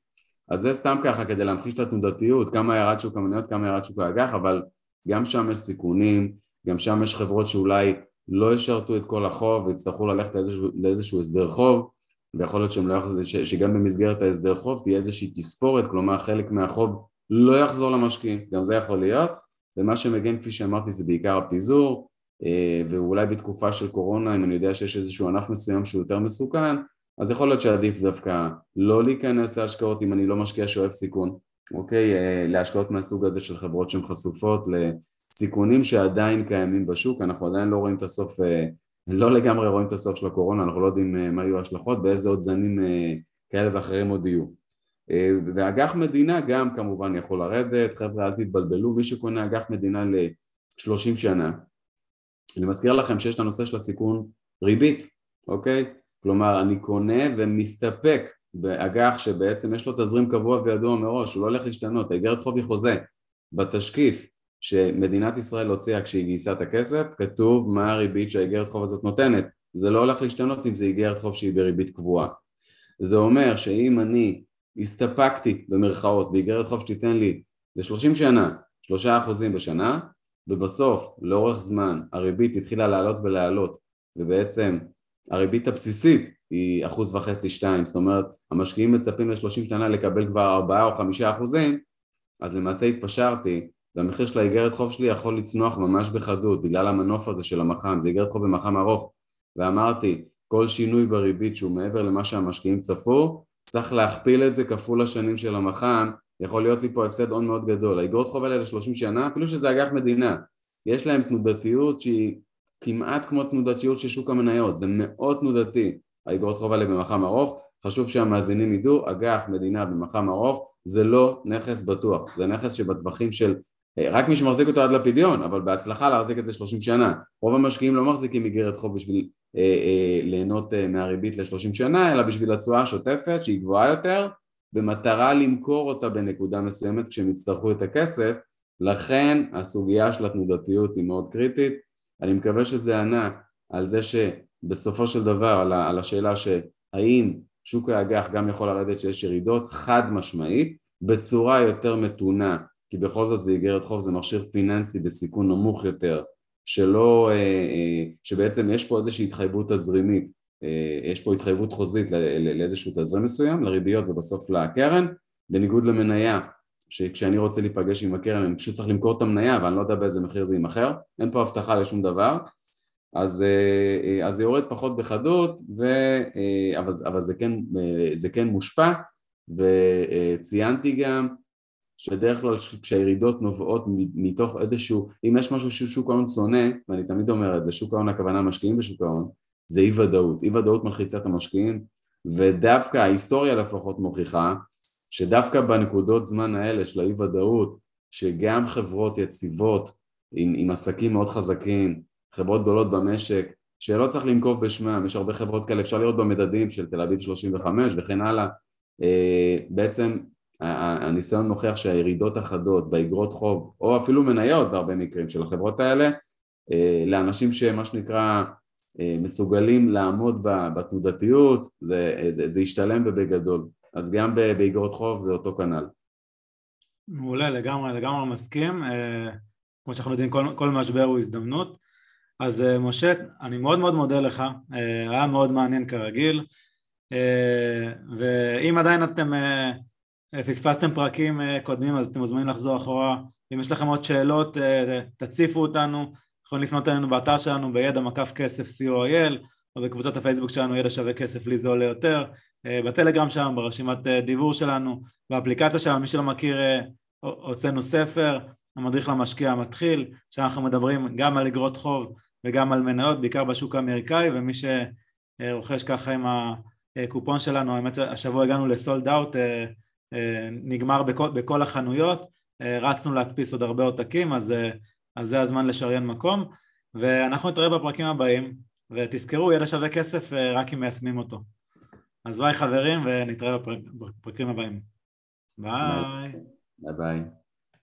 אז זה סתם ככה כדי להמחיש את התנודתיות, כמה ירד שוק המניות, כמה ירד שוק האג"ח, אבל גם שם יש סיכונים, גם שם יש חברות שאולי לא ישרתו את כל החוב ויצטרכו ללכת לאיזשהו, לאיזשהו הסדר חוב ויכול להיות שהם לא יחזור, שגם במסגרת ההסדר חוב תהיה איזושהי תספורת, כלומר חלק מהחוב לא יחזור למשקיעים, גם זה יכול להיות ומה שמגן כפי שאמרתי זה בעיקר הפיזור אה, ואולי בתקופה של קורונה אם אני יודע שיש איזשהו ענף מסוים שהוא יותר מסוכן אז יכול להיות שעדיף דווקא לא להיכנס להשקעות אם אני לא משקיע שאוהב סיכון, אוקיי? אה, להשקעות מהסוג הזה של חברות שהן חשופות לסיכונים שעדיין קיימים בשוק, אנחנו עדיין לא רואים את הסוף, אה, לא לגמרי רואים את הסוף של הקורונה, אנחנו לא יודעים אה, מה יהיו ההשלכות, באיזה עוד זנים כאלה ואחרים עוד יהיו. ואג"ח מדינה גם כמובן יכול לרדת, חבר'ה אל תתבלבלו, מי שקונה אג"ח מדינה ל-30 שנה אני מזכיר לכם שיש את הנושא של הסיכון ריבית, אוקיי? כלומר אני קונה ומסתפק באג"ח שבעצם יש לו תזרים קבוע וידוע מראש, הוא לא הולך להשתנות, האיגרת חוב היא חוזה. בתשקיף שמדינת ישראל הוציאה כשהיא גייסה את הכסף, כתוב מה הריבית שהאיגרת חוב הזאת נותנת. זה לא הולך להשתנות אם זה איגרת חוב שהיא בריבית קבועה. זה אומר שאם אני הסתפקתי במרכאות באיגרת חוב שתיתן לי ל-30 שנה, שלושה אחוזים בשנה, ובסוף לאורך זמן הריבית התחילה לעלות ולעלות ובעצם הריבית הבסיסית היא אחוז וחצי שתיים זאת אומרת המשקיעים מצפים לשלושים שנה לקבל כבר ארבעה או חמישה אחוזים אז למעשה התפשרתי והמחיר של האיגרת חוב שלי יכול לצנוח ממש בחדות בגלל המנוף הזה של המח"מ, זה איגרת חוב במח"מ ארוך. ואמרתי כל שינוי בריבית שהוא מעבר למה שהמשקיעים צפו צריך להכפיל את זה כפול השנים של המח"מ. יכול להיות לי פה הפסד הון מאוד גדול. האגרות חוב האלה ל-30 שנה, אפילו שזה אג"ח מדינה, יש להם תנודתיות שהיא כמעט כמו תנודתיות של שוק המניות, זה מאוד תנודתי, האגרות חוב האלה במח"מ ארוך, חשוב שהמאזינים ידעו, אג"ח מדינה במח"מ ארוך זה לא נכס בטוח, זה נכס שבטווחים של רק מי שמחזיק אותו עד לפדיון, אבל בהצלחה להחזיק את זה 30 שנה. רוב המשקיעים לא מחזיקים איגרת חוב בשביל אה, אה, ליהנות אה, מהריבית ל-30 שנה, אלא בשביל התשואה השוטפת שהיא גבוהה יותר, במטרה למכור אותה בנקודה מסוימת כשהם יצטרכו את הכסף, לכן הסוגיה של התנודתיות היא מאוד קריטית. אני מקווה שזה ענה על זה שבסופו של דבר, על, על השאלה שהאם שוק האג"ח גם יכול לרדת שיש ירידות, חד משמעית, בצורה יותר מתונה, כי בכל זאת זה איגרת חוב, זה מכשיר פיננסי בסיכון נמוך יותר, שלא, אה, אה, שבעצם יש פה איזושהי התחייבות תזרימית. אה, יש פה התחייבות חוזית לאיזשהו תזרים מסוים, לריביות ובסוף לקרן, בניגוד למניה שכשאני רוצה להיפגש עם הקרן אני פשוט צריך למכור את המניה ואני לא יודע באיזה מחיר זה יימכר, אין פה הבטחה לשום דבר. אז, אז זה יורד פחות בחדות, ו, אבל, אבל זה, כן, זה כן מושפע וציינתי גם שבדרך כלל כשהירידות נובעות מתוך איזשהו, אם יש משהו ששוק ההון שונא, ואני תמיד אומר את זה, שוק ההון הכוונה משקיעים בשוק ההון, זה אי ודאות, אי ודאות מלחיצה את המשקיעים ודווקא ההיסטוריה לפחות מוכיחה שדווקא בנקודות זמן האלה של האי ודאות שגם חברות יציבות עם, עם עסקים מאוד חזקים, חברות גדולות במשק שלא צריך לנקוב בשמם, יש הרבה חברות כאלה, אפשר לראות במדדים של תל אביב 35 וכן הלאה, אה, בעצם הניסיון מוכיח שהירידות החדות באגרות חוב או אפילו מניות בהרבה מקרים של החברות האלה אה, לאנשים שמה שנקרא אה, מסוגלים לעמוד בתנודתיות, זה, זה, זה ישתלם ובגדול. אז גם באגרות חוב זה אותו כנ"ל. מעולה, לגמרי, לגמרי מסכים. אה, כמו שאנחנו יודעים, כל, כל משבר הוא הזדמנות. אז משה, אני מאוד מאוד מודה לך, היה מאוד מעניין כרגיל. ואם עדיין אתם פספסתם פרקים קודמים, אז אתם מוזמנים לחזור אחורה. אם יש לכם עוד שאלות, תציפו אותנו. יכולים לפנות אלינו באתר שלנו בידע מקף כסף co.il או בקבוצת הפייסבוק שלנו ידע שווה כסף לי זה עולה יותר אה, בטלגרם שלנו, ברשימת אה, דיבור שלנו, באפליקציה שלנו, מי שלא מכיר אה, הוצאנו ספר, המדריך למשקיע המתחיל, שאנחנו מדברים גם על אגרות חוב וגם על מניות, בעיקר בשוק האמריקאי, ומי שרוכש ככה עם הקופון שלנו, האמת השבוע הגענו לסולד אאוט, נגמר בכל, בכל החנויות, רצנו להדפיס עוד הרבה עותקים, אז אז זה הזמן לשריין מקום, ואנחנו נתראה בפרקים הבאים, ותזכרו, ידע שווה כסף אה, רק אם מיישמים אותו. אז ביי חברים, ונתראה בפרקים הבאים. ביי. ביי ביי.